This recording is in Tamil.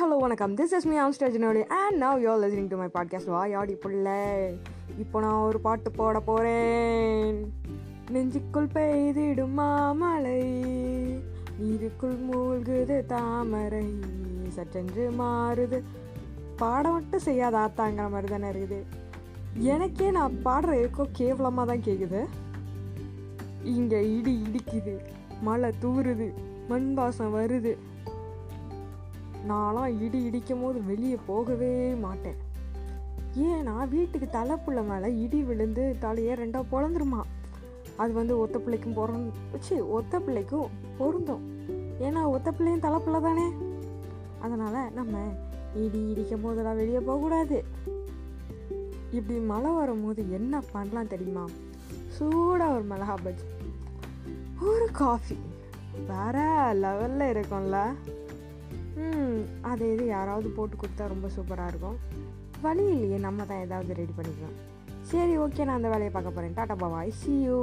ஹலோ வணக்கம். திஸ் இஸ் மீ ஆம்ஸ்டர் Jinoli and now you are listening to my podcast வா யாடி பிள்ளை. இப்போ நான் ஒரு பாட்டு போட போகிறேன் நெஞ்சுக்குள் பெய்திடும் மாமலை நீருக்குள் மூழ்குது தாமரை சற்றென்று மாறுது. பாட மட்டும் செய்யாத ஆத்தாங்கிற மாதிரி தானே இருக்குது. எனக்கே நான் பாடுற இருக்கோ கேவலமாக தான் கேட்குது இங்கே இடி இடிக்குது மழை தூறுது மண் வாசம் வருது. நான்லாம் இடி இடிக்கும் போது வெளியே போகவே மாட்டேன். ஏன்னா வீட்டுக்கு தலைப்புள்ள மேலே இடி விழுந்து தலையே ரெண்டாக பொழந்துருமா? அது வந்து ஒத்த பிள்ளைக்கும் பொருந் வச்சு ஒத்த பிள்ளைக்கும் பொருந்தும். ஏன்னா ஒத்த பிள்ளையும் தலைப்புள்ள தானே? அதனால் நம்ம இடி இடிக்கும் போதெல்லாம் வெளியே போகக்கூடாது. இப்படி மழை வரும்போது என்ன பண்ணலாம் தெரியுமா? சூடாக ஒரு மிளகா பஜ்ஜி ஒரு காஃபி. வேற லெவலில் இருக்கும்ல. அது இது யாராவது போட்டு கொடுத்தா ரொம்ப சூப்பராக இருக்கும். வழி இல்லையே நம்ம தான் ஏதாவது ரெடி பண்ணிக்கலாம். சரி ஓகே நான் அந்த வேலையை பார்க்க போகிறேன் டாட்டா பாபாய் சி யூ